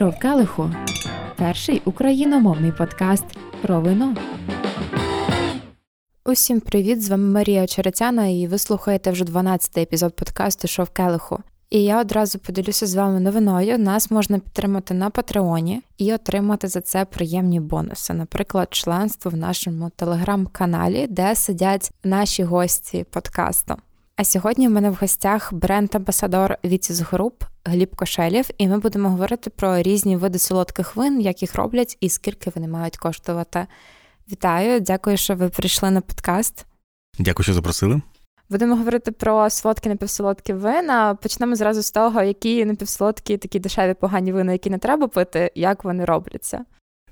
Шов Келиху перший україномовний подкаст про вино. Усім привіт! З вами Марія Черетяна, і ви слухаєте вже 12-й епізод подкасту Шов Келиху. І я одразу поділюся з вами новиною. Нас можна підтримати на Патреоні і отримати за це приємні бонуси, наприклад, членство в нашому телеграм-каналі, де сидять наші гості подкасту. А сьогодні в мене в гостях бренд-амбасадор Віціс Груп Гліб Кошелєв, і ми будемо говорити про різні види солодких вин, як їх роблять і скільки вони мають коштувати. Вітаю, дякую, що ви прийшли на подкаст. Дякую, що запросили. Будемо говорити про солодкі напівсолодкі вина. Почнемо зразу з того, які напівсолодкі такі дешеві погані вина, які не треба пити, як вони робляться.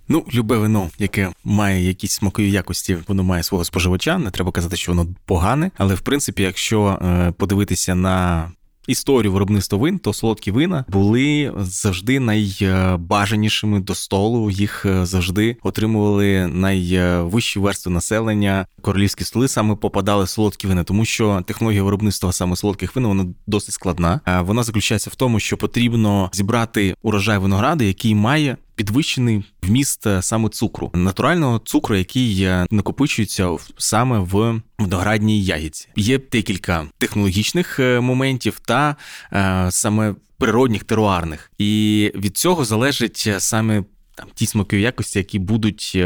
Ну, любе вино, яке має якісь смакові якості, воно має свого споживача. Не треба казати, що воно погане. Але в принципі, якщо е, подивитися на історію виробництва вин, то солодкі вина були завжди найбажанішими до столу. Їх е, завжди отримували найвищі верстви населення. Королівські столи саме попадали солодкі вина, тому що технологія виробництва саме солодких вин вона досить складна. Вона заключається в тому, що потрібно зібрати урожай винограду, який має підвищений вміст е, саме цукру, натурального цукру, який е, накопичується саме в виноградній ягідці. Є декілька технологічних е, моментів та саме природних теруарних, і від цього залежить саме там ті смакові якості, які будуть.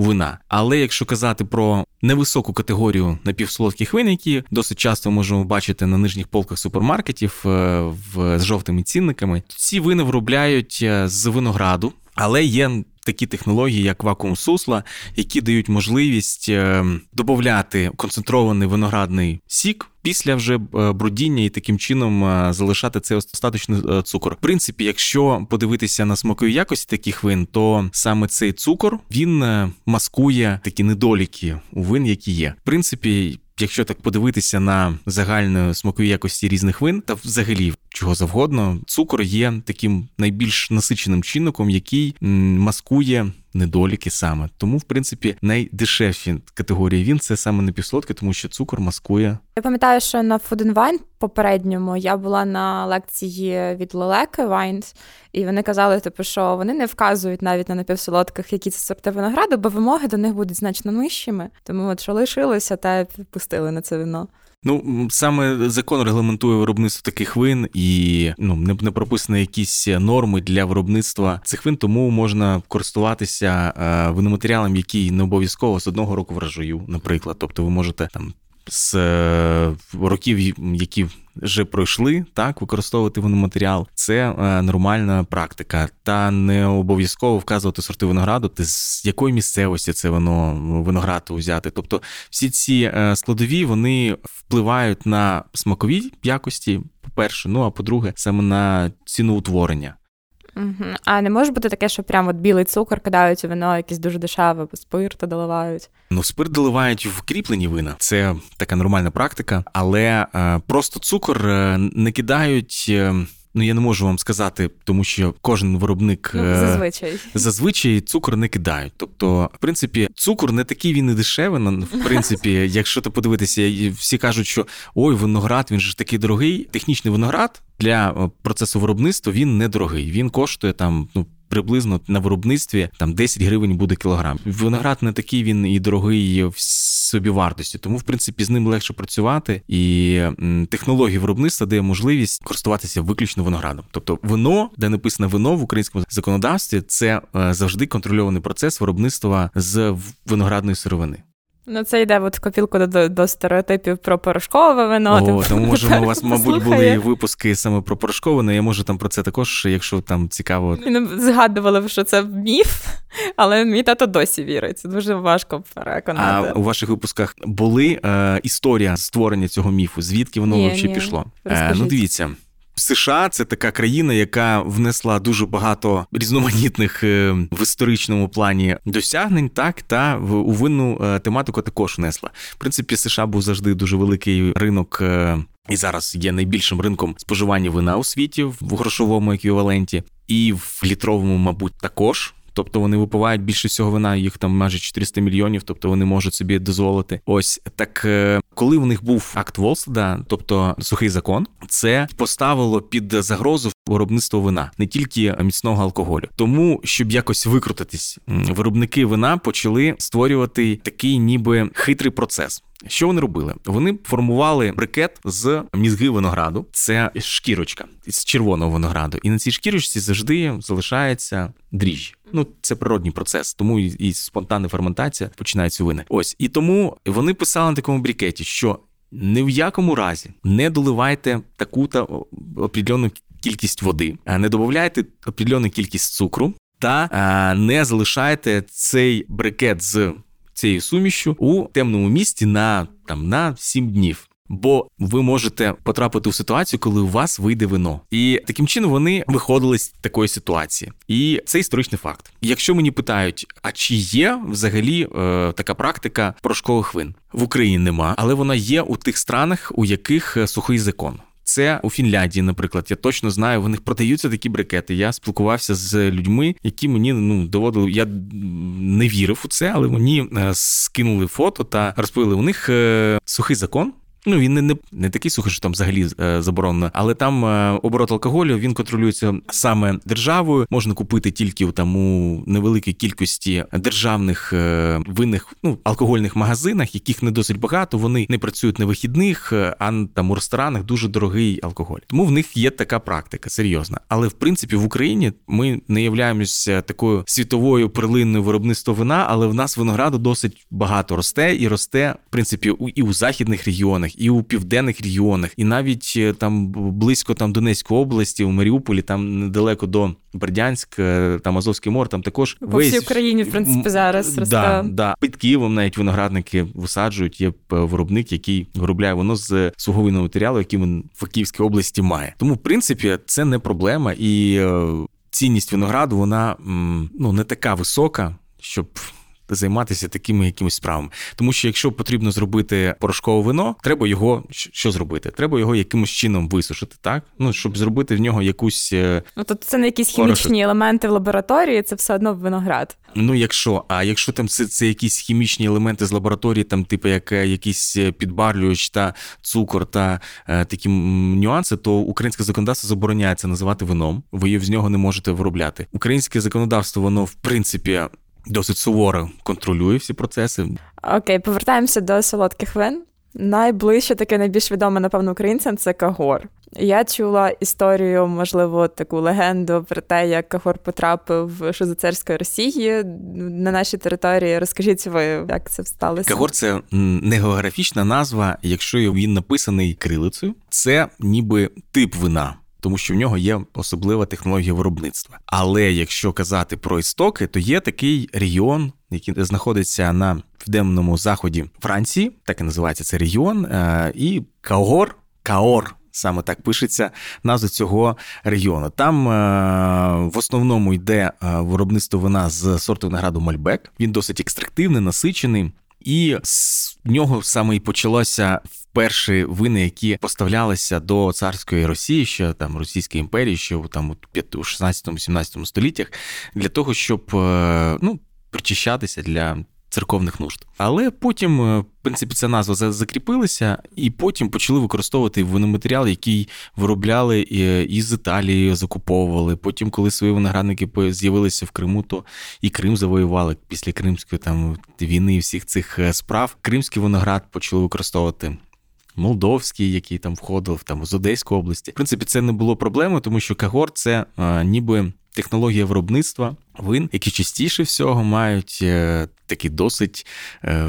Вина, але якщо казати про невисоку категорію напівсолодких вин, які досить часто можемо бачити на нижніх полках супермаркетів в з жовтими цінниками, ці вини виробляють з винограду, але є такі технології, як вакуум сусла, які дають можливість е, додати концентрований виноградний сік. Після вже е, брудіння і таким чином е, залишати цей остаточний цукор. В принципі, якщо подивитися на смакові якості таких вин, то саме цей цукор він маскує такі недоліки у вин, які є. В принципі, якщо так подивитися на загальну смакові якості різних вин, та взагалі чого завгодно, цукор є таким найбільш насиченим чинником, який маскує недоліки саме. Тому, в принципі, найдешевші категорії він це саме напівсолодке, тому що цукор маскує. Я пам'ятаю, що на Food Wine попередньому я була на лекції від Лелеки Wines, і вони казали, типу, що вони не вказують навіть на напівсолодких, які це сорти винограду, бо вимоги до них будуть значно нижчими. Тому от що лишилося, та пустили на це вино. Ну саме закон регламентує виробництво таких вин, і ну не не прописані якісь норми для виробництва цих вин, тому можна користуватися е, виноматеріалом, який не обов'язково з одного року врожаю, наприклад. Тобто, ви можете там з е, років, які вже пройшли, так використовувати матеріал. Це е, нормальна практика, та не обов'язково вказувати сорти винограду, ти з якої місцевості це воно виноград взяти. Тобто, всі ці е, складові вони впливають на смакові якості. По перше, ну а по-друге, саме на ціноутворення. утворення. А не може бути таке, що прямо от білий цукор кидають у вино, якісь дуже дешеве, бо спирта доливають. Ну, спирт доливають в кріплені вина. Це така нормальна практика, але е, просто цукор е, не кидають. Ну, я не можу вам сказати, тому що кожен виробник ну, е, зазвичай зазвичай цукор не кидають. Тобто, в принципі, цукор не такий він і дешевий. В принципі, якщо ти подивитися, всі кажуть, що ой, виноград, він же такий дорогий. Технічний виноград для е, процесу виробництва він недорогий. Він коштує там ну приблизно на виробництві там 10 гривень буде кілограм. Виноград не такий він і дорогий в собі вартості, тому в принципі з ним легше працювати, і технологія виробництва дає можливість користуватися виключно виноградом. Тобто, вино, де написано вино в українському законодавстві, це е, завжди контрольований процес виробництва з виноградної сировини. Ну, це йде от в копілку до до стереотипів про порошкове вино. О, типу, Тому може у вас, мабуть, були випуски саме про порошкове, я можу там про це також, якщо там цікаво. Ми згадували, що це міф, але мій тато досі вірить. Це дуже важко переконати. А у ваших випусках були е, історія створення цього міфу? Звідки воно взагалі пішло? Е, ну, дивіться. США це така країна, яка внесла дуже багато різноманітних е, в історичному плані досягнень, так та у винну е, тематику також внесла. В принципі, США був завжди дуже великий ринок. Е, і зараз є найбільшим ринком споживання вина у світі в грошовому еквіваленті, і в літровому, мабуть, також тобто вони випивають більше всього вина, їх там майже 400 мільйонів, тобто вони можуть собі дозволити. Ось так, е, коли в них був акт Волстеда, тобто сухий закон, це поставило під загрозу виробництво вина, не тільки міцного алкоголю. Тому, щоб якось викрутитись, виробники вина почали створювати такий, ніби хитрий процес. Що вони робили? Вони формували брикет з мізги винограду, це шкірочка з червоного винограду, і на цій шкірочці завжди залишається дріжджі. Ну це природній процес, тому і, і спонтанна ферментація починається вини. Ось і тому вони писали на такому брикеті, що ні в якому разі не доливайте таку та определену кількість води, не додавайте определену кількість цукру та не залишайте цей брикет з цією сумішю у темному місці на там на 7 днів. Бо ви можете потрапити в ситуацію, коли у вас вийде вино, і таким чином вони виходили з такої ситуації, і це історичний факт. Якщо мені питають, а чи є взагалі е, така практика порошкових вин в Україні? Нема, але вона є у тих странах, у яких е, сухий закон. Це у Фінляндії, наприклад, я точно знаю, в них продаються такі брикети. Я спілкувався з людьми, які мені ну доводили. Я не вірив у це, але мені е, скинули фото та розповіли. У них е, сухий закон. Ну, він не не, не такий сухий, що там взагалі е, заборонено, але там е, оборот алкоголю він контролюється саме державою. Можна купити тільки у там у невеликій кількості державних е, винних ну алкогольних магазинах, яких не досить багато. Вони не працюють на вихідних, е, а там у ресторанах дуже дорогий алкоголь. Тому в них є така практика серйозна. Але в принципі в Україні ми не являємося такою світовою перлинною виробництва вина, але в нас винограду досить багато росте і росте в принципі у і у західних регіонах регіонах, і у південних регіонах, і навіть е, там близько там Донецької області, у Маріуполі, там недалеко до Бердянськ, е, там Азовський мор, там також по весь... всій Україні, в принципі, зараз. Да, да. Під Києвом навіть виноградники висаджують. Є виробник, який виробляє воно з суговинного матеріалу, який він в Київській області має. Тому, в принципі, це не проблема, і е, цінність винограду вона ну не така висока, щоб займатися такими якимись справами. Тому що якщо потрібно зробити порошкове вино, треба його що зробити? Треба його якимось чином висушити, так? Ну щоб зробити в нього якусь. Е, ну тобто це не якісь хімічні Порошок. елементи в лабораторії, це все одно виноград. Ну, якщо, а якщо там це це якісь хімічні елементи з лабораторії, там, типу, як е, якийсь е, підбарлювач та цукор та е, такі нюанси, то українське законодавство забороняє це називати вином. Ви з нього не можете виробляти. Українське законодавство, воно в принципі досить суворо контролює всі процеси. Окей, повертаємося до солодких вин. Найближче таке найбільш відоме, напевно, українцям це Кагор. Я чула історію, можливо, таку легенду про те, як Кагор потрапив що царської Росії на нашій території. Розкажіть ви, як це сталося? Кагор це не географічна назва, якщо він написаний крилицею, це ніби тип вина тому що в нього є особлива технологія виробництва. Але якщо казати про істоки, то є такий регіон, який знаходиться на південному заході Франції, так і називається це регіон, е, і Каор, Каор. Саме так пишеться назва цього регіону. Там е, в основному йде е, виробництво вина з сорту винограду Мальбек. Він досить екстрактивний, насичений, і з нього саме і почалося перші вини, які поставлялися до царської Росії, ще там Російської імперії, ще там у 16-17 століттях, для того, щоб е, ну причищатися для церковних нужд. Але потім, е, в принципі, ця назва закріпилася, і потім почали використовувати виноматеріал, який виробляли із Італії, закуповували. Потім, коли свої виноградники з'явилися в Криму, то і Крим завоювали після Кримської там війни і всіх цих е, справ. Кримський виноград почали використовувати. Молдовський, який там входив там з Одеської області. В принципі, це не було проблемою, тому що Кагор це е, ніби технологія виробництва вин, які частіше всього мають е, такий досить е,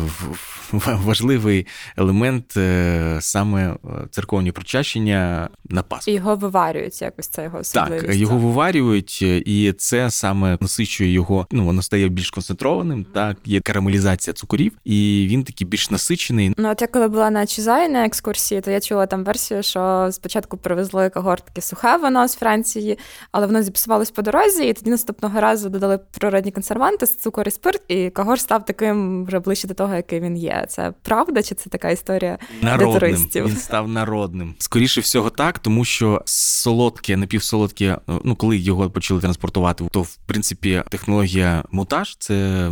важливий елемент е, саме церковні причащення на Пасху. Його виварюють якось це його особливість. Так, його виварюють, і це саме насичує його. Ну воно стає більш концентрованим. Так, є карамелізація цукорів, і він такий більш насичений. Ну от я коли була на Чизаї на екскурсії, то я чула там версію, що спочатку привезли когортки сухе вино з Франції, але воно зіпсувалось по дорозі, і тоді наступного разу додали природні консерванти, цукор і спирт, і Кагор став таким вже ближче до того, який він є. Це правда, чи це така історія народним. для туристів? Він став народним. Скоріше всього, так, тому що солодке, напівсолодке, ну коли його почали транспортувати, то в принципі технологія мутаж це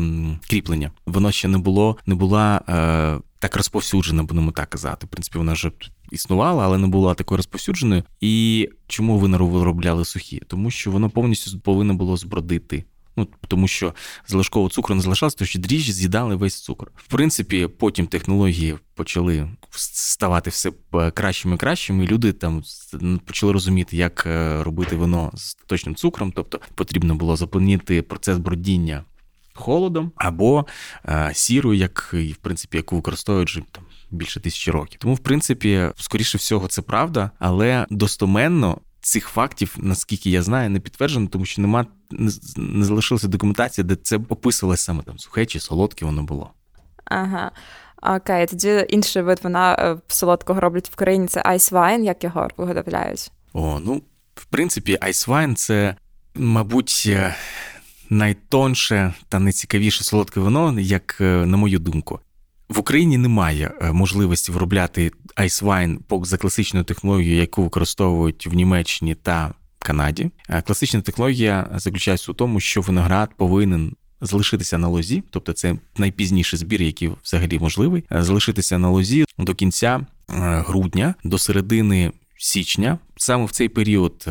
кріплення. Воно ще не було, не була е, так розповсюджена, будемо так казати. В принципі, вона вже існувала, але не була такою розповсюдженою. І чому винору виробляли сухі? Тому що воно повністю повинно було збродити. Ну, тому що залишкового цукру не залишалося, тому що дріжджі з'їдали весь цукор. В принципі, потім технології почали ставати все кращими і кращими. і Люди там почали розуміти, як е, робити вино з точним цукром. Тобто потрібно було заповнити процес бродіння холодом або е, сірою, як в принципі, яку використовують вже там більше тисячі років. Тому, в принципі, скоріше всього, це правда, але достоменно. Цих фактів, наскільки я знаю, не підтверджено, тому що нема не залишилася документація, де це описувалося саме там сухе чи солодке воно було. Ага. Окей, тоді інший вид вона е, солодкого роблять в країні це айсвайн, як його виготовляють? О, ну в принципі, айсвайн це, мабуть, е, найтонше та найцікавіше солодке вино, як е, на мою думку. В Україні немає можливості виробляти айсвайн за класичною технологією, яку використовують в Німеччині та Канаді. Е, класична технологія заключається у тому, що виноград повинен залишитися на лозі, тобто це найпізніший збір, який взагалі можливий, залишитися на лозі до кінця грудня, до середини січня. Саме в цей період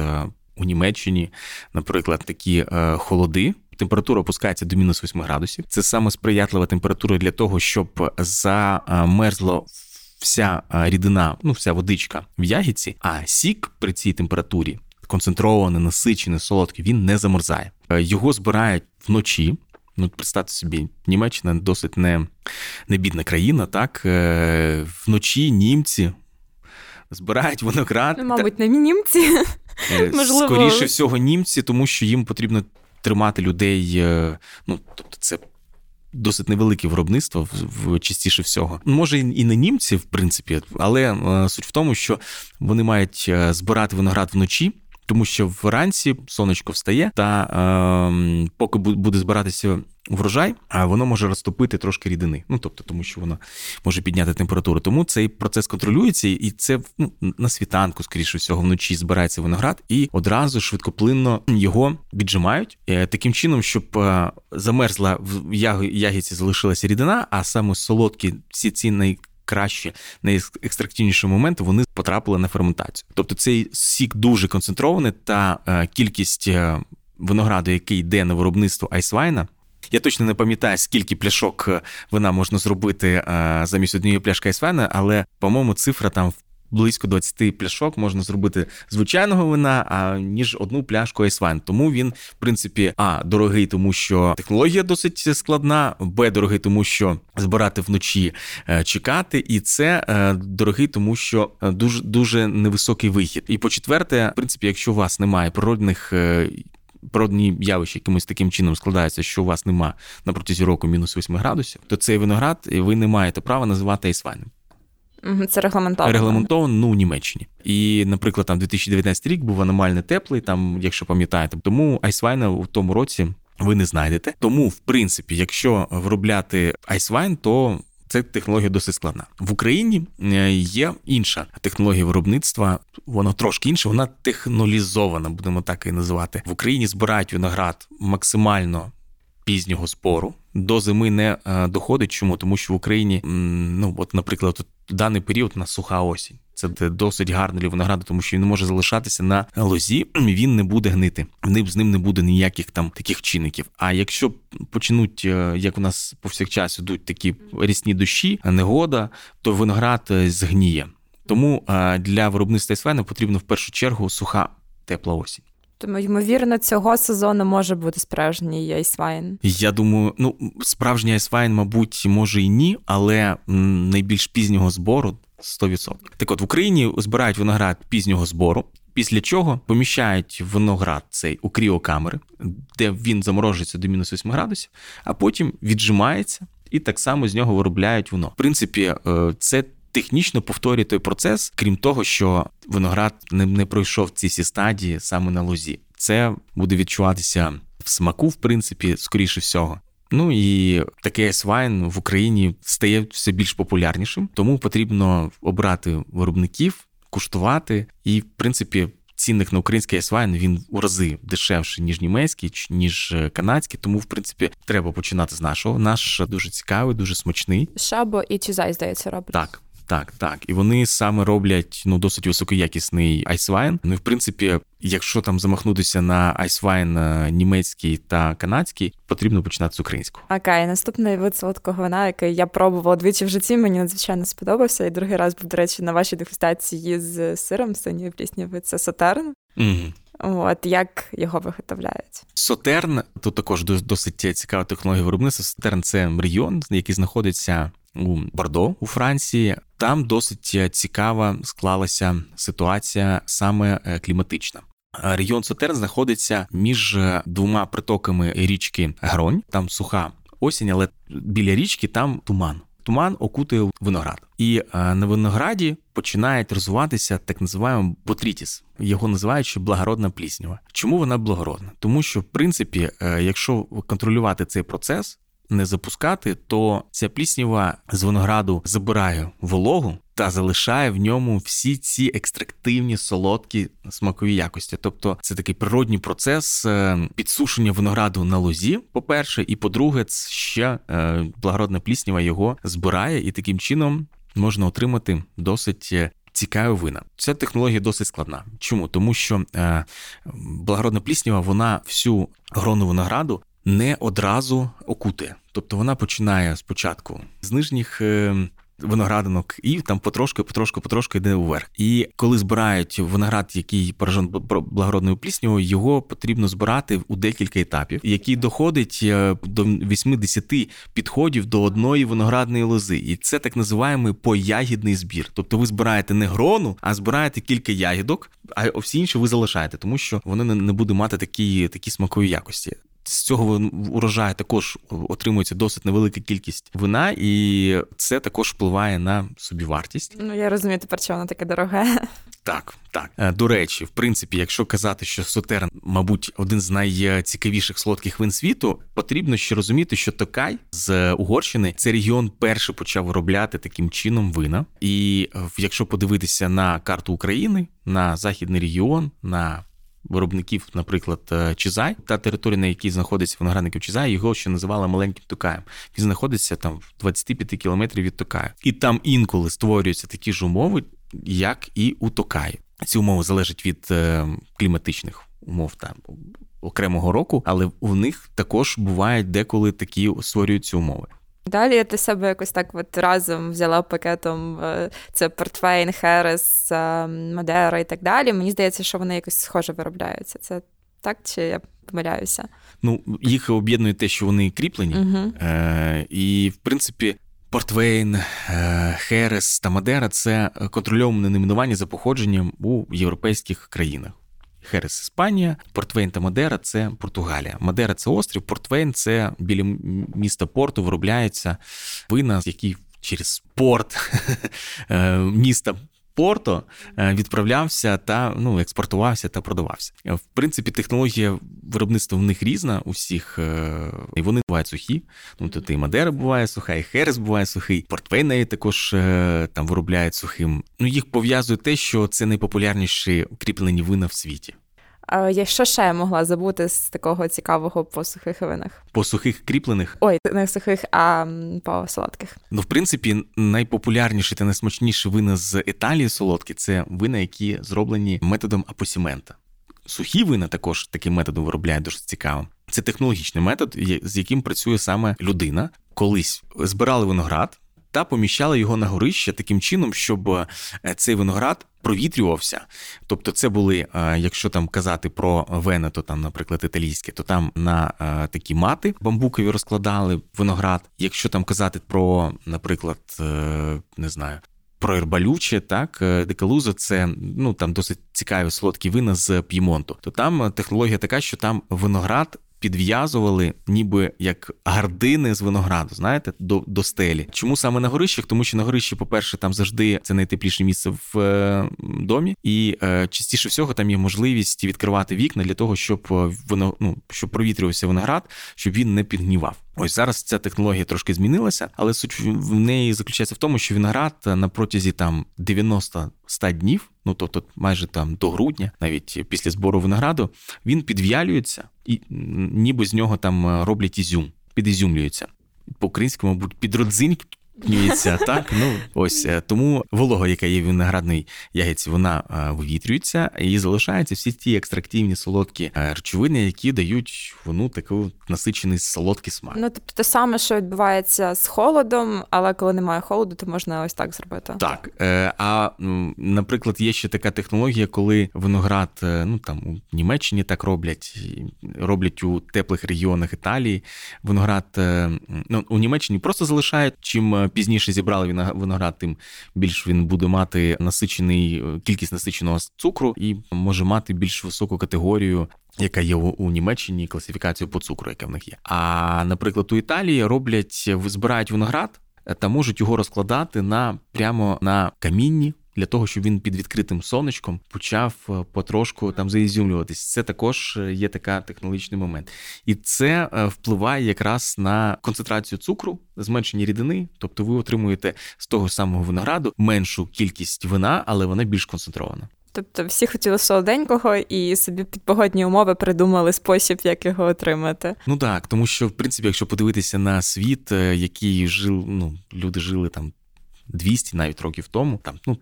у Німеччині, наприклад, такі холоди температура опускається до мінус 8 градусів. Це саме сприятлива температура для того, щоб замерзло вся рідина, ну вся водичка в ягідці, а сік при цій температурі. Концентрований, насичений, солодкий, він не замерзає. Його збирають вночі. Ну, представте собі, Німеччина досить не, не бідна країна. Так е, вночі німці збирають виноград. Ну, мабуть, не німці. Е, Можливо. Скоріше всього, німці, тому що їм потрібно тримати людей. Е, ну тобто, це. Досить невелике виробництво в частіше всього. Може, і не німці, в принципі, але е, суть в тому, що вони мають е, збирати виноград вночі, тому що вранці сонечко встає, та е, поки буде збиратися врожай, а воно може розтопити трошки рідини. Ну тобто, тому що воно може підняти температуру. Тому цей процес контролюється, і це ну, на світанку, скоріше всього, вночі збирається виноград, і одразу швидкоплинно його віджимають е, таким чином, щоб е, замерзла в ягідці залишилася рідина, а саме солодкі всі ці найкращі, найекстрактивніші моменти вони потрапили на ферментацію. Тобто цей сік дуже концентрований, та е, кількість винограду, який йде на виробництво айсвайна, я точно не пам'ятаю, скільки пляшок е, вина можна зробити е, замість однієї пляшки айсвайна, але, по-моєму, цифра там близько 20 пляшок можна зробити звичайного вина, а ніж одну пляшку айсвайн. Тому він, в принципі, а дорогий, тому що технологія досить складна, б дорогий, тому що збирати вночі е, чекати, і це дорогий, тому що дуже дуже невисокий вихід. І по четверте, в принципі, якщо у вас немає природних природні явища якимось таким чином складаються, що у вас нема на протязі року мінус 8 градусів, то цей виноград ви не маєте права називати айсвайном. Це регламентовано. Регламентовано ну, у Німеччині. І, наприклад, там 2019 рік був аномально теплий, там, якщо пам'ятаєте, тому айсвайна у тому році ви не знайдете. Тому, в принципі, якщо виробляти айсвайн, то це технологія досить складна. В Україні е, є інша технологія виробництва, вона трошки інша, вона технолізована, будемо так і називати. В Україні збирають виноград максимально пізнього спору. До зими не е, доходить. Чому? Тому що в Україні, ну от, наприклад, в даний період на суха осінь. Це досить гарно для тому що він може залишатися на лозі, він не буде гнити. з ним не буде ніяких там таких чинників. А якщо почнуть, е, як у нас повсякчас ідуть такі рясні дощі, негода, то виноград е, згніє. Тому для виробництва айсвайну потрібно в першу чергу суха тепла осінь. Тому, ймовірно, цього сезону може бути справжній айсвайн. Я думаю, ну справжній айсвайн, мабуть, може і ні, але найбільш пізнього збору 100%. Так от в Україні збирають виноград пізнього збору. Після чого поміщають виноград цей у кріокамери, де він заморожується до мінус 8 градусів, а потім віджимається і так само з нього виробляють вино. В принципі, е, це технічно повторює той процес, крім того, що виноград не, не пройшов ці всі стадії саме на лозі. Це буде відчуватися в смаку, в принципі, скоріше всього. Ну і такий айсвайн в Україні стає все більш популярнішим, тому потрібно обрати виробників, куштувати. І, в принципі, цінник на український айсвайн він у рази дешевший, ніж німецький, ніж е, канадський. Тому, в принципі, треба починати з нашого. Наш дуже цікавий, дуже смачний. Шабо і Чізай, здається, роблять. Так. Так, так, і вони саме роблять ну досить високоякісний айсвайн. Ну і в принципі, якщо там замахнутися на айсвайн е, німецький та канадський, потрібно починати з українського. Окей, наступний вид солодкого вина, який я пробувала двічі в житті, мені надзвичайно сподобався. І другий раз був, до речі, на вашій дегустації з сиром синьої плісняви. Це Сотерн. Угу. От як його виготовляють? Сотерн тут також досить цікава технологія виробництва. Сотерн це регіон, який знаходиться у Бордо у Франції. Там досить цікава склалася ситуація саме е, кліматична. Регіон Сотерн знаходиться між двома притоками річки Гаронь. Там суха осінь, але біля річки там туман. Туман окутує виноград, і е, на винограді починають розвиватися так називаємий ботрітіс. Його називають ще благородна пліснява. Чому вона благородна? Тому що, в принципі, е, якщо контролювати цей процес, не запускати, то ця пліснява з винограду забирає вологу та залишає в ньому всі ці екстрактивні солодкі смакові якості. Тобто це такий природній процес е, підсушення винограду на лозі, по-перше, і по-друге, ще е, благородна пліснява його збирає, і таким чином можна отримати досить. Е, цікаві вина. Ця технологія досить складна. Чому? Тому що благородна пліснява, вона всю грону винограду не одразу окутує. Тобто вона починає спочатку з нижніх. Е, виноградинок, і там потрошки, потрошки, потрошки йде вверх. І коли збирають виноград, який поражен благородною пліснявою, його потрібно збирати у декілька етапів, який доходить е, до 80 підходів до одної виноградної лози. І це так називаємо поягідний збір. Тобто ви збираєте не грону, а збираєте кілька ягідок, а всі інші ви залишаєте, тому що вони не буде мати такі, такі смакові якості з цього урожаю також отримується досить невелика кількість вина, і це також впливає на собівартість. Ну я розумію, тепер що воно таке дороге. Так, так. Е, до речі, в принципі, якщо казати, що Сотерн, мабуть, один з найцікавіших солодких вин світу, потрібно ще розуміти, що Токай з Угорщини цей регіон перший почав виробляти таким чином вина. І е, якщо подивитися на карту України, на західний регіон, на виробників, наприклад, е, Чизай, та територія, на якій знаходиться виноградників Чизай, його ще називали маленьким Токаєм. Він знаходиться там в 25 кілометрів від Токаю. І там інколи створюються такі ж умови, як і у Токаї. Ці умови залежать від е, кліматичних умов там. Окремого року, але у них також бувають деколи такі створюються умови. Далі я для себе якось так от разом взяла пакетом е, це Портвейн, Херес, Мадера і так далі. Мені здається, що вони якось схоже виробляються. Це так чи я помиляюся? Ну, їх об'єднує те, що вони кріплені. Угу. Е, І, в принципі, Портвейн, Херес та Мадера це контрольоване найменування за походженням у європейських країнах. Херес Іспанія, Портвейн та Мадера це Португалія. Мадера це острів, Портвейн це біля міста Порту виробляється вина, які через порт е, міста. Порто е, відправлявся та ну експортувався та продавався. В принципі, технологія виробництва в них різна. Усіх всіх, і вони бувають сухі. Ну то і Мадера буває суха, і Херес буває сухий. Портвейн також там виробляють сухим. Ну їх пов'язує те, що це найпопулярніші кріплені вина в світі. Я що ще я могла забути з такого цікавого по сухих винах? По сухих кріплених? Ой, не сухих, а по солодких. Ну, в принципі, найпопулярніші та найсмачніші вина з Італії солодкі це вина, які зроблені методом апосімента. Сухі вина також таким методом виробляють дуже цікаво. Це технологічний метод, з яким працює саме людина. Колись збирали виноград та поміщали його на горище таким чином, щоб е, цей виноград провітрювався. Тобто, це були, е, якщо там казати про вене, то там, наприклад, італійське, то там на е, такі мати бамбукові розкладали виноград. Якщо там казати про, наприклад, не знаю. Про Ірбалюче, так, декалуза це ну там досить цікаві солодкі вина з П'ємонту. То там технологія така, що там виноград підв'язували, ніби як гардини з винограду, знаєте, до до стелі. Чому саме на горищах? Тому що на горищі, по-перше, там завжди це найтепліше місце в е, домі, і е, частіше всього там є можливість відкривати вікна для того, щоб е, воно ну щоб провітрювався виноград, щоб він не підгнівав. Ось зараз ця технологія трошки змінилася, але суть в неї заключається в тому, що виноград на протязі там 90-100 днів, ну тобто майже там до грудня, навіть після збору винограду, він підв'ялюється і ніби з нього там роблять ізюм, підізюмлюється. По українському мабуть, підродзинь Нюється, так ну ось е, тому волога, яка є в виноградній ягідці, вона е, вивітрюється і залишаються всі ті екстрактивні солодкі е, речовини, які дають вону таку насичений солодкий смак. Ну тобто те саме, що відбувається з холодом, але коли немає холоду, то можна ось так зробити. Так а наприклад, є ще така технологія, коли виноград, ну там у Німеччині так роблять, роблять у теплих регіонах Італії. Виноград ну у Німеччині просто залишають чим пізніше зібрали виноград, тим більш він буде мати насичений е, кількість насиченого цукру і може мати більш високу категорію. Яка є у Німеччині класифікацію по цукру, яка в них є. А наприклад, у Італії роблять збирають виноград е, та можуть його розкладати на прямо на камінні для того, щоб він під відкритим сонечком почав е, потрошку там заізюмлюватись. Це також е, є така технологічний момент, і це е, впливає якраз на концентрацію цукру, зменшення рідини. Тобто, ви отримуєте з того самого винограду меншу кількість вина, але вона більш концентрована. Тобто всі хотіли солоденького і собі під погодні умови придумали спосіб, як його отримати. Ну так, тому що в принципі, якщо подивитися на світ, який жив, ну люди жили там 200 навіть років тому, там ну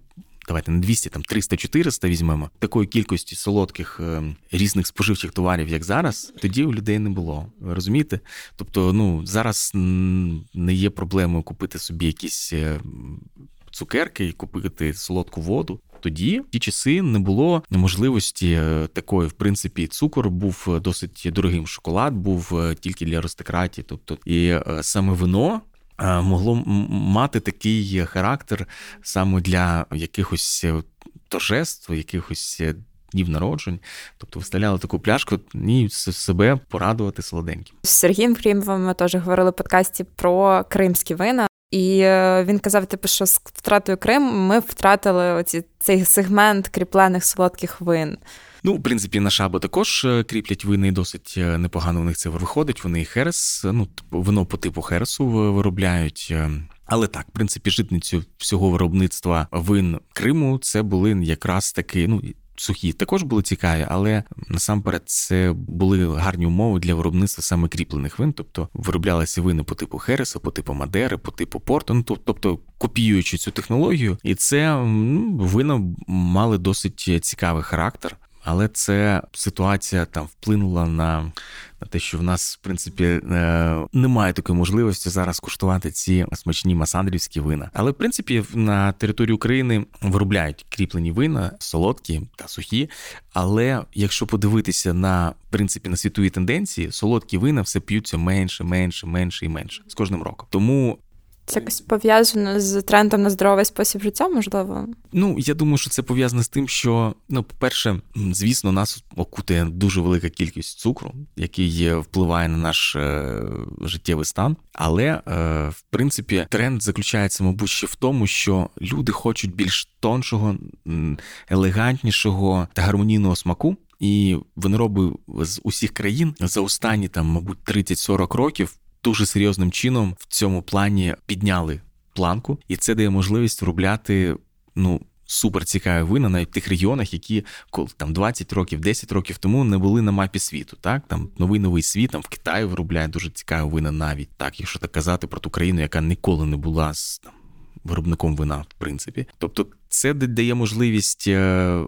давайте не 200, там 300-400 візьмемо такої кількості солодких е, різних споживчих товарів, як зараз, тоді у людей не було. Ви розумієте? Тобто, ну зараз не є проблемою купити собі якісь е, цукерки і купити солодку воду. Тоді в ті часи не було можливості е, такої, в принципі, цукор був досить дорогим. Шоколад був тільки для аристократії. Тобто, і саме вино могло мати такий характер саме для якихось е, торжеств, якихось е, днів народжень. Тобто виставляли таку пляшку і себе порадувати солоденьким. З Сергієм Крімовим ми теж говорили в подкасті про кримські вина. І він казав, типу, що з втратою Крим ми втратили оці цей сегмент кріплених солодких вин. Ну, в принципі, на шабу також е, кріплять вини досить е, непогано. У них це виходить. Вони херес, е, ну вино по типу хересу виробляють. Але так, в принципі, житницю всього виробництва вин Криму це були якраз таки, ну. Сухі також були цікаві, але насамперед це були гарні умови для виробництва саме кріплених вин, тобто вироблялися вини по типу Хереса, по типу Мадери, по типу Порту, ну тобто копіюючи цю технологію, і це ну, вина мали досить цікавий характер. Але це ситуація там вплинула на на те, що в нас, в принципі, е, немає такої можливості зараз куштувати ці смачні масандрівські вина. Але в принципі на території України виробляють кріплені вина, солодкі та сухі. Але якщо подивитися на в принципі на світові тенденції, солодкі вина все п'ються менше, менше, менше і менше з кожним роком. Тому це якось пов'язано з трендом на здоровий спосіб життя, можливо? Ну, я думаю, що це пов'язано з тим, що, ну, по-перше, звісно, нас окутує дуже велика кількість цукру, який впливає на наш е, життєвий стан. Але, е, в принципі, тренд заключається, мабуть, ще в тому, що люди хочуть більш тоншого, елегантнішого та гармонійного смаку. І винороби з усіх країн за останні там, мабуть, 30-40 років дуже серйозним чином в цьому плані підняли планку, і це дає можливість виробляти ну. Супер цікаві вина навіть в тих регіонах, які там 20 років, 10 років тому не були на мапі світу. Так там новий новий світ там в Китаї виробляє дуже цікаві вина, навіть так, якщо так казати про ту країну, яка ніколи не була з там, виробником вина, в принципі. Тобто, це дає можливість е,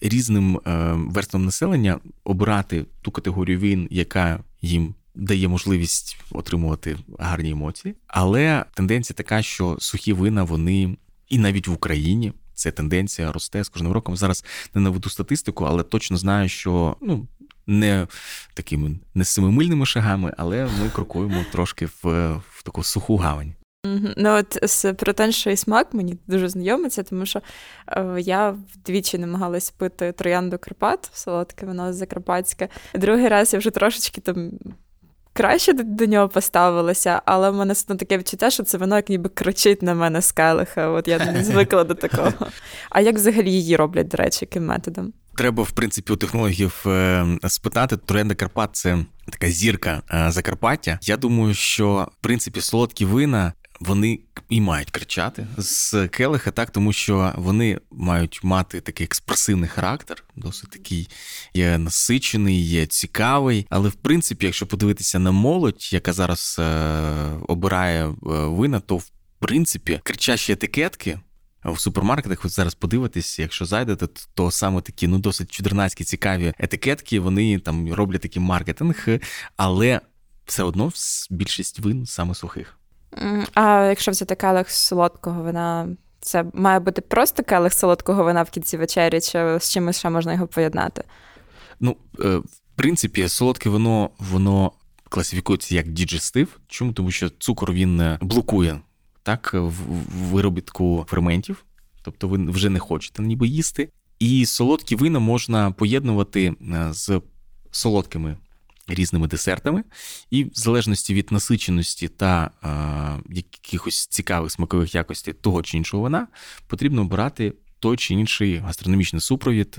різним е, верствам населення обирати ту категорію вин, яка їм дає можливість отримувати гарні емоції, але тенденція така, що сухі вина вони і навіть в Україні. Ця тенденція росте з кожним роком. Зараз не наведу статистику, але точно знаю, що ну не такими не семимильними шагами, але ми крокуємо трошки в, в таку суху гавань. Ну, от про і смак мені дуже знайомиться, тому що е, я вдвічі намагалась пити троянду Карпат, солодке воно закарпатське. Другий раз я вже трошечки там краще до, до нього поставилася, але в мене все таке відчуття, що це воно як ніби кричить на мене з келиха. От я не звикла до такого. А як взагалі її роблять, до речі, яким методом? Треба, в принципі, у технологів е, спитати. Троянда Карпат це така зірка е, Закарпаття. Я думаю, що в принципі солодкі вина вони і мають кричати з келиха, так тому що вони мають мати такий експресивний характер, досить такий є насичений, є цікавий. Але в принципі, якщо подивитися на молодь, яка зараз е, обирає е, вина, то в принципі кричащі етикетки. В супермаркетах ви зараз подивитесь, якщо зайдете, то саме такі ну досить чудернацькі цікаві етикетки. Вони там роблять такий маркетинг, але все одно більшість вин саме сухих. А якщо взяти келих солодкого вина, це має бути просто келих солодкого вина в кінці вечері, чи з чимось ще можна його поєднати? Ну, е, в принципі, солодке вино, воно класифікується як діджестив. Чому? Тому що цукор він е, блокує так, в виробітку ферментів, тобто ви вже не хочете ніби їсти. І солодкі вина можна поєднувати е, з солодкими різними десертами, і в залежності від насиченості та е, якихось цікавих смакових якостей того чи іншого вина, потрібно обирати той чи інший гастрономічний супровід,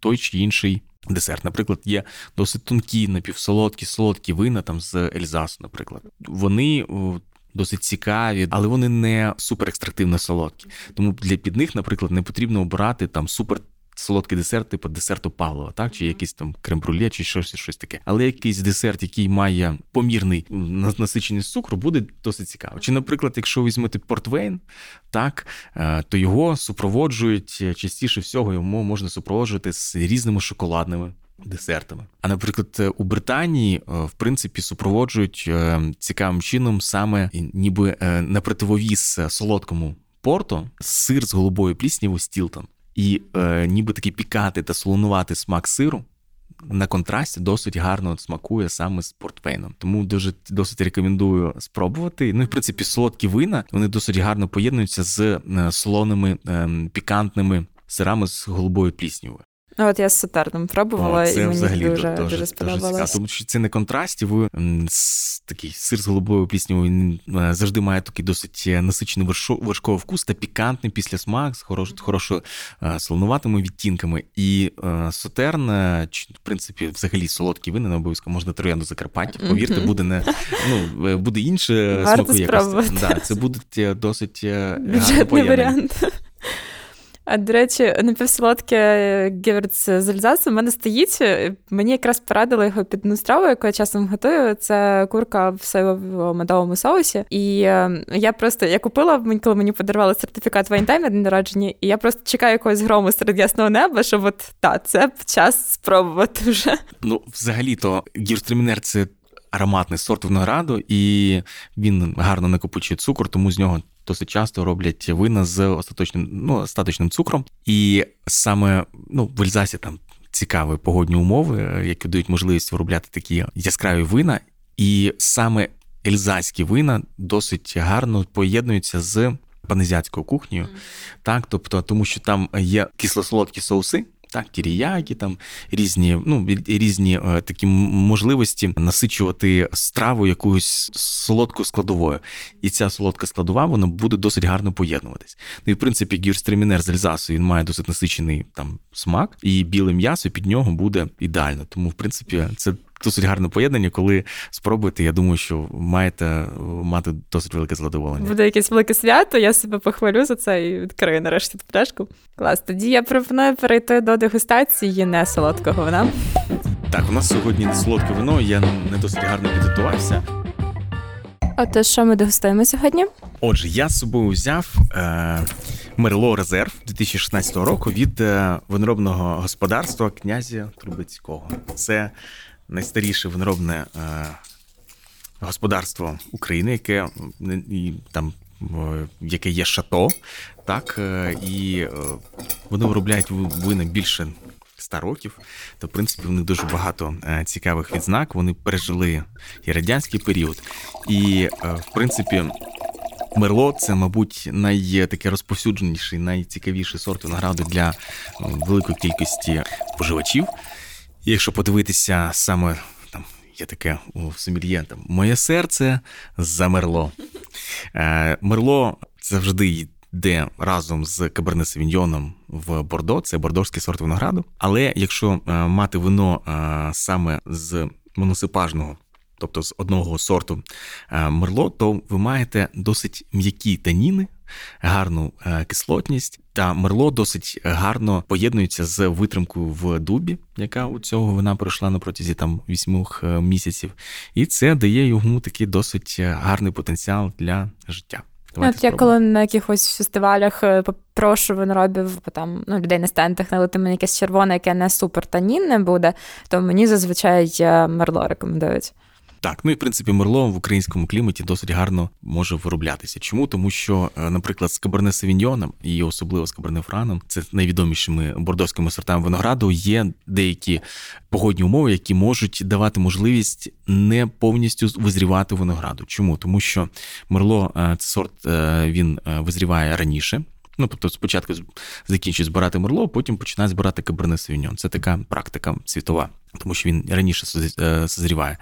той чи інший десерт. Наприклад, є досить тонкі, напівсолодкі, солодкі вина там з Ельзасу, наприклад. Вони. Досить цікаві, але вони не суперекстрактивно солодкі. Тому для під них, наприклад, не потрібно обирати там супер солодкий десерт, типу десерту Павлова, так чи якийсь там крем-брулє, чи щось щось таке. Але якийсь десерт, який має помірний насиченість цукру, буде досить цікаво. Чи, наприклад, якщо візьмете портвейн, так е, то його супроводжують е, частіше всього, йому можна супроводжувати з різними шоколадними. Десертами. А наприклад, е, у Британії в принципі супроводжують цікавим чином саме ніби на противовіз солодкому порту сир з голубою плісняву Стілтон. І е, ніби такий пікати та солонувати смак сиру на контрасті досить гарно смакує саме з портвейном. Тому дуже досить рекомендую спробувати. Ну і в принципі солодкі вина вони досить гарно поєднуються з е, солоними е, пікантними сирами з голубою пліснявою. Ну, от я з сатерном пробувала, О, це і мені взагалі дуже, дуже, дуже сподобалось. Тому що це не контрасті, ви такий сир з голубою пліснявою е, завжди має такий досить е, насичений вершковий вкус та пікантний після смак з хорош, хорошо е, солонуватими відтінками. І сотерн, в принципі, взагалі солодкі вини, не обов'язково можна троянду Закарпаття. Повірте, буде не ну буде інше смаку якості. Да, Це будуть досить гарні варіант. А до речі, напівсолодке гевюрц з Альзасу в мене стоїть. Мені якраз порадили його під одну страву, яку я часом готую. Це курка в соєвому медовому соусі. І е, я просто я купила, коли мені подарували сертифікат Wine Time на народження, і я просто чекаю якогось грому серед ясного неба, щоб от та це час спробувати вже. Ну, взагалі-то гевюрцтрамінер це ароматний сорт винограду, і він гарно накопичує цукор, тому з нього досить часто роблять вина з остаточним ну, остаточним цукром. І саме ну, в Ельзасі там цікаві погодні умови, які дають можливість виробляти такі яскраві вина. І саме ельзаські вина досить гарно поєднуються з панезіатською кухнею, mm. так, тобто, тому що там є кисло-солодкі соуси так, тіріякі, там різні, ну різні е, такі можливості насичувати страву якоюсь солодкою складовою. І ця солодка складова вона буде досить гарно поєднуватись. Ну і в принципі, гірстремінер з Альзасу він має досить насичений там смак, і біле м'ясо під нього буде ідеально. Тому, в принципі, це досить гарне поєднання. Коли спробуєте, я думаю, що маєте мати досить велике задоволення. Буде якесь велике свято, я себе похвалю за це і відкрию нарешті ту пляшку. Клас. Тоді я пропоную перейти до дегустації не солодкого вина. Так, у нас сьогодні не солодке вино, я не досить гарно підготувався. Отож, що ми дегустуємо сьогодні? Отже, я з собою взяв е, Мерло Резерв 2016 року від е, виноробного господарства князя Трубецького. Це найстаріше виноробне е, господарство України, яке і там. Яке є шато, так е, і е, вони виробляють вина більше 100 років. То в принципі в них дуже багато цікавих відзнак. Вони пережили і радянський період, і в принципі Мерло це, мабуть, найтаке розповсюдженіший, найцікавіший сорт винограду для великої кількості споживачів. Якщо подивитися саме там є таке у сомельє, там моє серце замерло. Е, Мерло завжди йде разом з Каберне Савіньйоном в Бордо, це бордорський сорт винограду. Але якщо е, мати вино е, саме з моносипажного тобто з одного сорту е, мерло, то ви маєте досить м'які таніни, гарну кислотність, та мерло досить гарно поєднується з витримкою в дубі, яка у цього вона пройшла на протязі там вісьмох е, місяців, і це дає йому такий досить гарний потенціал для життя. От я коли на якихось фестивалях попрошу виноробів, там ну, людей на стендах налити мені якесь червоне, яке не супер танінне буде, то мені зазвичай мерло рекомендують. Так, ну і в принципі мерло в українському кліматі досить гарно може вироблятися. Чому? Тому що, е, наприклад, з Каберне Савіньйоном і особливо з Каберне Франом, це найвідомішими бордоськими сортами винограду, є деякі погодні умови, які можуть давати можливість не повністю визрівати винограду. Чому? Тому що мерло е, це сорт е, він визріває раніше. Ну, тобто спочатку закінчує збирати мерло, потім починає збирати каберне савіньон. Це така практика світова, тому що він раніше е, созріває.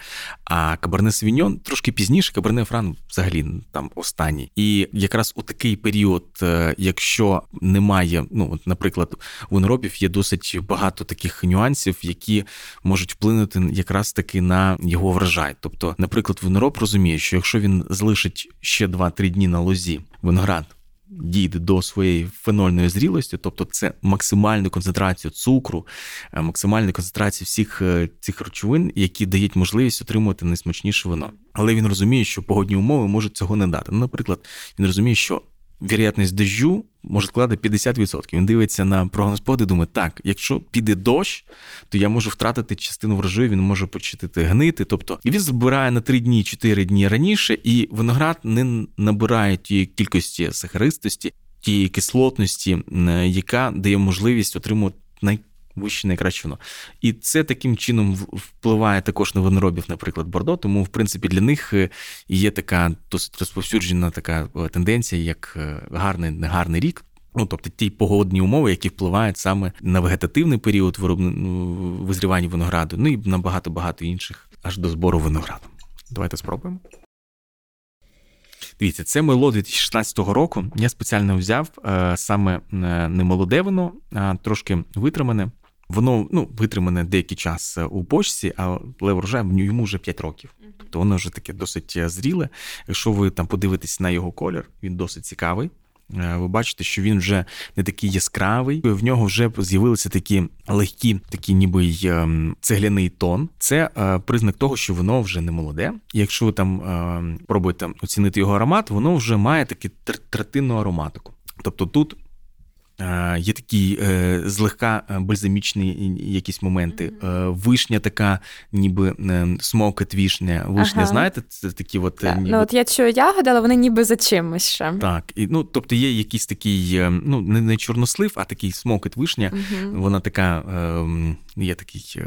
А каберне савіньон трошки пізніше, каберне фран взагалі там останній. І якраз у такий період, е, якщо немає, ну от, наприклад, у виноробів є досить багато таких нюансів, які можуть вплинути якраз таки на його врожай. Тобто, наприклад, винороб розуміє, що якщо він залишить ще 2-3 дні на лозі виноград дійде до своєї фенольної зрілості, тобто це максимальну концентрацію цукру, е, максимальну концентрацію всіх е, цих речовин, які дають можливість отримувати найсмачніше вино. Але він розуміє, що погодні умови можуть цього не дати. Ну, наприклад, він розуміє, що вірятність дощу може складати 50%. Він дивиться на прогноз погоди і думає, так, якщо піде дощ, то я можу втратити частину врожаю, він може почати гнити. Тобто він збирає на 3 дні, 4 дні раніше, і виноград не набирає тієї кількості сахаристості, тієї кислотності, яка дає можливість отримувати най вище найкраще вино. І це таким чином впливає також на виноробів, наприклад, Бордо. Тому, в принципі, для них е, є така досить розповсюджена така е, тенденція, як е, гарний негарний рік. Ну, тобто ті погодні умови, які впливають саме на вегетативний період ну, визрівання винограду, ну і на багато багато інших аж до збору винограду. Давайте спробуємо. Дивіться, це мило 2016 року. Я спеціально взяв саме не молоде вино, а трошки витримане. Воно ну, витримане деякий час е, у почці, але врожай йому вже 5 років. Тобто воно вже таке досить е, зріле. Якщо ви там подивитесь на його колір, він досить цікавий. Е, ви бачите, що він вже не такий яскравий. В нього вже з'явилися такі легкі, такі ніби й ем, цегляний тон. Це признак того, що воно вже не молоде. І якщо ви там пробуєте оцінити його аромат, воно вже має таку третинну ароматику. Тобто тут є такі е, злегка е, бальзамічні якісь моменти. Mm-hmm. Вишня така, ніби смокет вишня. Вишня, ага. знаєте, це такі от. Так.Ніби... Ну от я чую ягоди, але вони ніби за чимось ще. Так, і ну тобто є якийсь такий, ну не не чорнослив, а такий смокет вишня. Mm-hmm. Вона така, є такий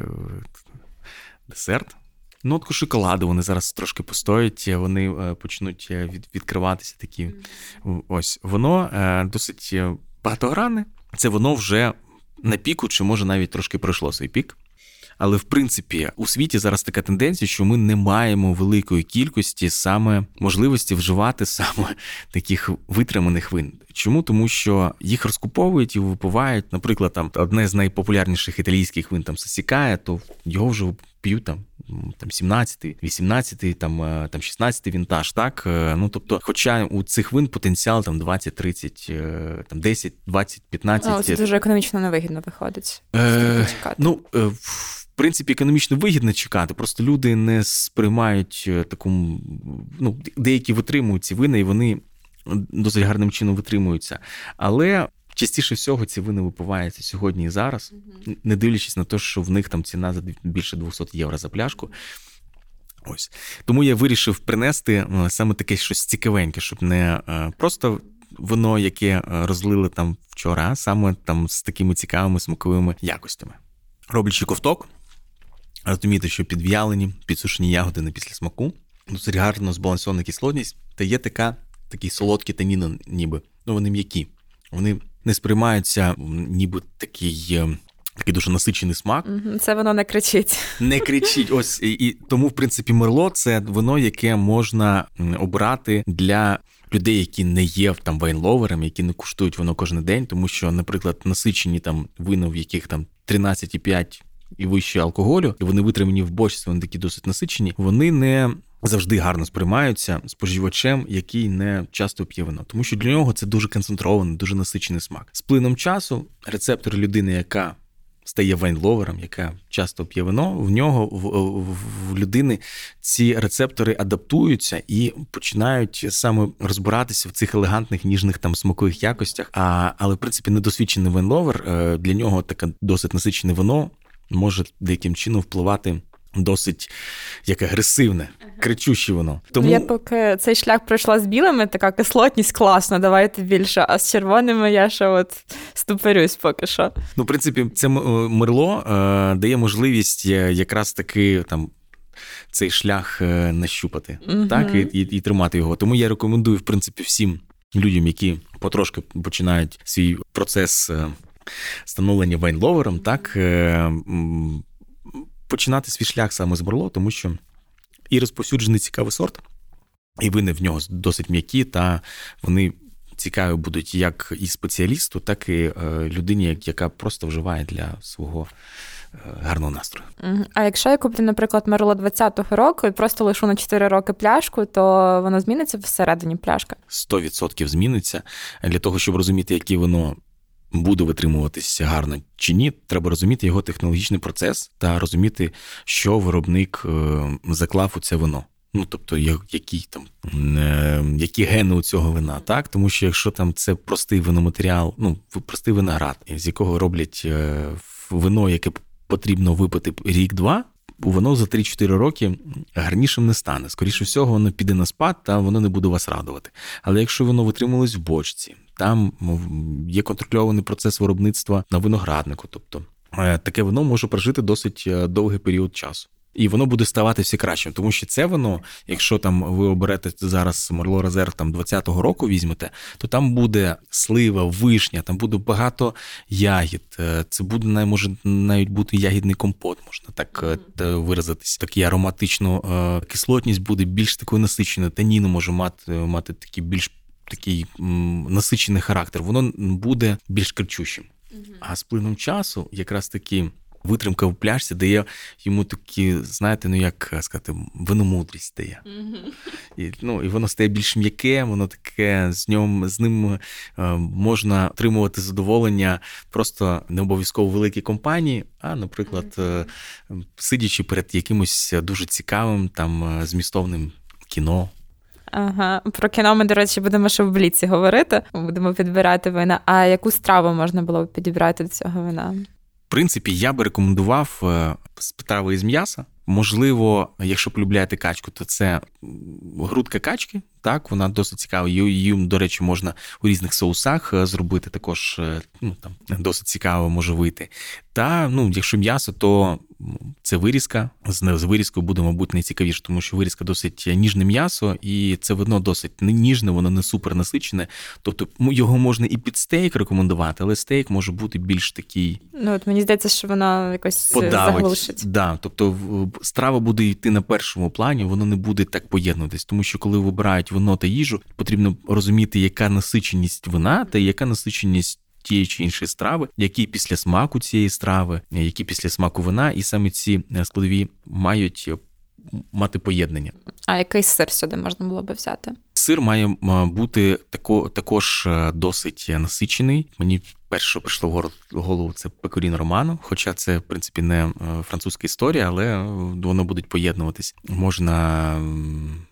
десерт. Нотку шоколаду вони зараз трошки постоять, вони почнуть від, відкриватися такі. Mm-hmm. Ось воно досить багатогранне, це воно вже на піку, чи може навіть трошки пройшло свій пік. Але в принципі у світі зараз така тенденція, що ми не маємо великої кількості саме можливості вживати саме таких витриманих вин. Чому? Тому що їх розкуповують і випивають, наприклад, там одне з найпопулярніших італійських вин там Сасікає, то його вже п'ють там там 17-й, 18-й, там е, там 16-й вінтаж, так е, ну тобто, хоча у цих вин потенціал там 20, 30, е, там 10, 20, 15. О, це дуже економічно невигідно виходить. Е, Ну в принципі економічно вигідно чекати. Просто люди не сприймають таку, ну деякі витримують ці вини, і вони досить гарним чином витримуються. Але частіше всього ці вини випиваються сьогодні і зараз, не дивлячись на те, що в них там ціна за більше 200 євро за пляшку. Ось тому я вирішив принести е, саме таке щось цікавеньке, щоб не е, просто вино, яке е, розлили там вчора, а саме там з такими цікавими смаковими якостями. Роблячи ковток, розумієте, що підв'ялені, підсушені ягоди на після смаку, досить гарно збалансована кислотність, та є така такі солодкі таніни, ніби. Ну, вони м'які. Вони не сприймаються, ніби такий. Е, такий дуже насичений смак. Це воно не кричить. Не кричить. Ось і, і тому, в принципі, мерло це вино, яке можна обрати для людей, які не є там вайнловерами, які не куштують воно кожен день, тому що, наприклад, насичені там вина, в яких там 13,5 і вище алкоголю, і вони витримані в бочці, вони такі досить насичені. Вони не завжди гарно сприймаються споживачем, який не часто п'є вино, тому що для нього це дуже концентрований, дуже насичений смак. З плином часу рецептор людини, яка стає вайнловером, яка часто п'є вино, в нього в, в, в людини ці рецептори адаптуються і починають саме розбиратися в цих елегантних ніжних там смакових якостях. А але в принципі недосвідчений вайнловер, е, для нього таке досить насичене вино може деяким чином впливати досить як агресивне, кричуще воно. Тому я поки цей шлях пройшла з білими, така кислотність класна, давайте більше. А з червоними я ще от ступерюсь поки що. Ну, в принципі, це мерло е, дає можливість е, якраз таки там. Цей шлях е, нащупати, uh так, і, і і, тримати його. Тому я рекомендую, в принципі, всім людям, які потрошки починають свій процес е, становлення вайнловером, так починати свій шлях саме з Берло, тому що і розповсюджений цікавий сорт, і вини в нього досить м'які, та вони цікаві будуть як і спеціалісту, так і е, людині, яка просто вживає для свого. Е, гарного настрою. А якщо я куплю, наприклад, Мерло 20-го року і просто лишу на 4 роки пляшку, то воно зміниться всередині пляшка? 100% зміниться. Для того, щоб розуміти, яке воно буде витримуватися гарно чи ні, треба розуміти його технологічний процес та розуміти, що виробник е, заклав у це вино. Ну, тобто, які там е, які гени у цього вина, так? Тому що якщо там це простий виноматеріал, ну простий виноград, з якого роблять е, вино, яке потрібно випити рік-два, воно за 3-4 роки гарнішим не стане. Скоріше всього, воно піде на спад, та воно не буде вас радувати. Але якщо воно витрималось в бочці, там є контрольований процес виробництва на винограднику. Тобто е, таке вино може прожити досить е, довгий період часу. І воно буде ставати все кращим, тому що це воно, якщо там ви оберете зараз Мерло Резерв там 20-го року візьмете, то там буде слива, вишня, там буде багато ягід. Е, це буде може навіть бути ягідний компот, можна так виразитись. Такі ароматичну кислотність буде більш такою насиченою, таніну може мати мати такі більш такий насичений характер, воно буде більш кричущим. А з плином часу, якраз таки. Витримка в пляшці дає йому такі, знаєте, ну як сказати, виномудрість дає. Mm-hmm. І ну, і воно стає більш м'яке, воно таке, з ньому, з ним е, можна отримувати задоволення просто не обов'язково в великій компанії, а, наприклад, mm-hmm. сидячи перед якимось дуже цікавим там е, змістовним кіно. Ага, про кіно ми, до речі, будемо ще в бліці говорити. Будемо підбирати вина. А яку страву можна було б підібрати до цього вина? В принципі, я би рекомендував е, страви із м'яса. Можливо, якщо полюбляєте качку, то це грудка качки. Так, вона досить цікава. Її, до речі, можна у різних соусах е, зробити. Також е, ну, там досить цікаво може вийти. Та ну, якщо м'ясо, то це вирізка. З вирізкою буде, мабуть, найцікавіше, тому що вирізка досить ніжне м'ясо, і це вино досить не ніжне, воно не супер насичене. Тобто його можна і під стейк рекомендувати, але стейк може бути більш такий. Ну от мені здається, що воно якось подавить. заглушить. Да, тобто страва буде йти на першому плані, воно не буде так поєднуватись, тому що коли вибирають вино та їжу, потрібно розуміти, яка насиченість вина та яка насиченість тієї чи іншої страви, які після смаку цієї страви, які після смаку вина, і саме ці е, складові мають е, мати поєднання. А який сир сюди можна було би взяти? Сир має бути тако, також е, досить насичений. Мені перше, що прийшло в голову, це пекорін романо, хоча це, в принципі, не французька історія, але воно буде поєднуватись. Можна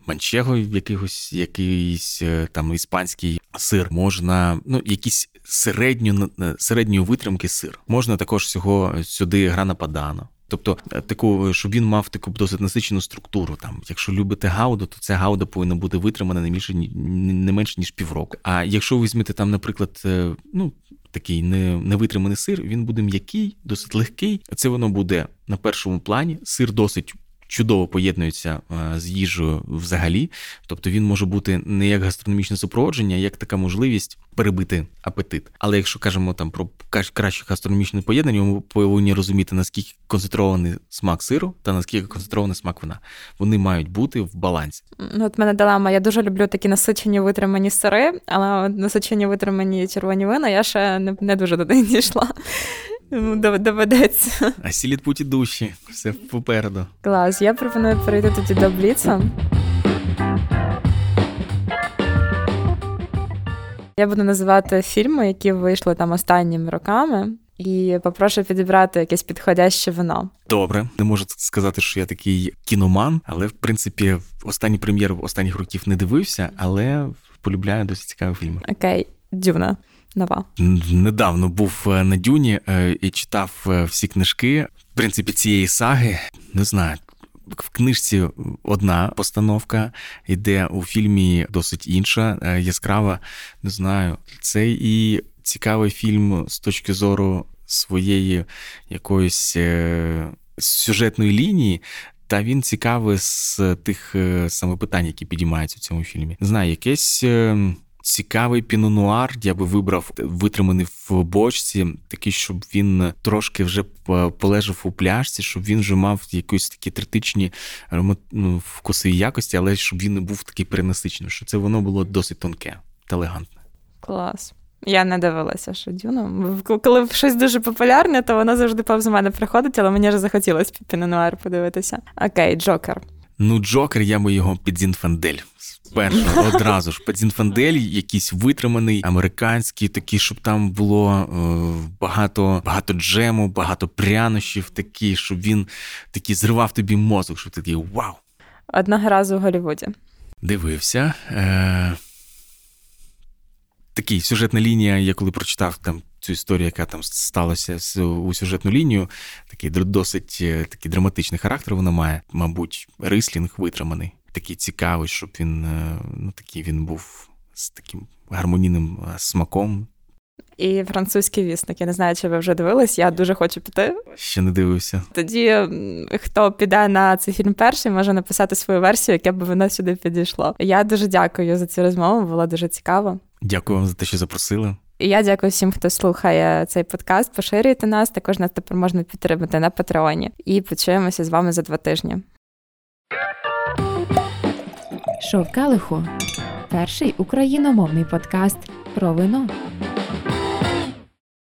манчего, якийсь, якийсь там іспанський сир, можна ну, якісь середньо, середньої витримки сир. Можна також всього сюди грана падано. Тобто е, таку, щоб він мав таку досить насичену структуру. Там, Якщо любите гауду, то ця гауда повинна бути витримана не більше не менше ніж півроку. А якщо ви візьмете там, наприклад, е, ну такий не, невитриманий сир, він буде м'який, досить легкий. Це воно буде на першому плані. Сир досить чудово поєднується е, з їжею взагалі. Тобто він може бути не як гастрономічне супроводження, а як така можливість перебити апетит. Але якщо кажемо там про краще гастрономічне поєднання, ми повинні розуміти, наскільки концентрований смак сиру та наскільки концентрований смак вина. Вони мають бути в балансі. Ну, От мене дилема. Я дуже люблю такі насичені витримані сири, але насичені витримані червоні вина я ще не, не дуже до них дійшла. Доведеться. А сіліт путі душі, все попереду. Клас, я пропоную перейти тоді до Бліца. Я буду називати фільми, які вийшли там останніми роками, і попрошу підібрати якесь підходяще вино. Добре, не можу сказати, що я такий кіноман, але в принципі останні прем'єри останніх років не дивився, але полюбляю досить цікаві фільми. Окей, Дюна. Нова недавно був е, на Дюні е, і читав е, всі книжки. В принципі, цієї саги не знаю. В книжці одна постановка йде у фільмі досить інша, яскрава. Не знаю, це і цікавий фільм з точки зору своєї якоїсь сюжетної лінії. Та він цікавий з тих саме питань, які підіймаються в цьому фільмі. Не знаю, якесь цікавий пінонуар я би вибрав витриманий в бочці, такий, щоб він трошки вже полежав у пляшці, щоб він вже мав якісь такі третичні ну, вкуси і якості, але щоб він не був такий перенасичений, що це воно було досить тонке та елегантне. Клас. Я не дивилася, що Дюна. Коли щось дуже популярне, то воно завжди повз мене приходить, але мені вже захотілося пінонуар подивитися. Окей, Джокер. Ну, Джокер, я би його під Зінфандель. Перше, одразу ж Падзінфандель, якийсь витриманий, американський, такий, щоб там було е, багато багато джему, багато прянощів, такий, щоб він такий зривав тобі мозок, щоб ти такий вау. Одного разу в Голлівуді. Дивився. Е, Такий сюжетна лінія, я коли прочитав там цю історію, яка там сталася у сюжетну лінію, такий досить е, такий драматичний характер вона має, мабуть, рислінг витриманий такий цікавий, щоб він е, ну, такий він був з таким гармонійним е, смаком. І французький вісник. Я не знаю, чи ви вже дивились, я дуже хочу піти. Ще не дивився. Тоді хто піде на цей фільм перший, може написати свою версію, яке б воно сюди підійшло. Я дуже дякую за цю розмову, було дуже цікаво. Дякую вам за те, що запросили. І я дякую всім, хто слухає цей подкаст. Поширюйте нас. Також нас тепер можна підтримати на Патреоні. І почуємося з вами за два тижні. Шовкалиху перший україномовний подкаст про вино.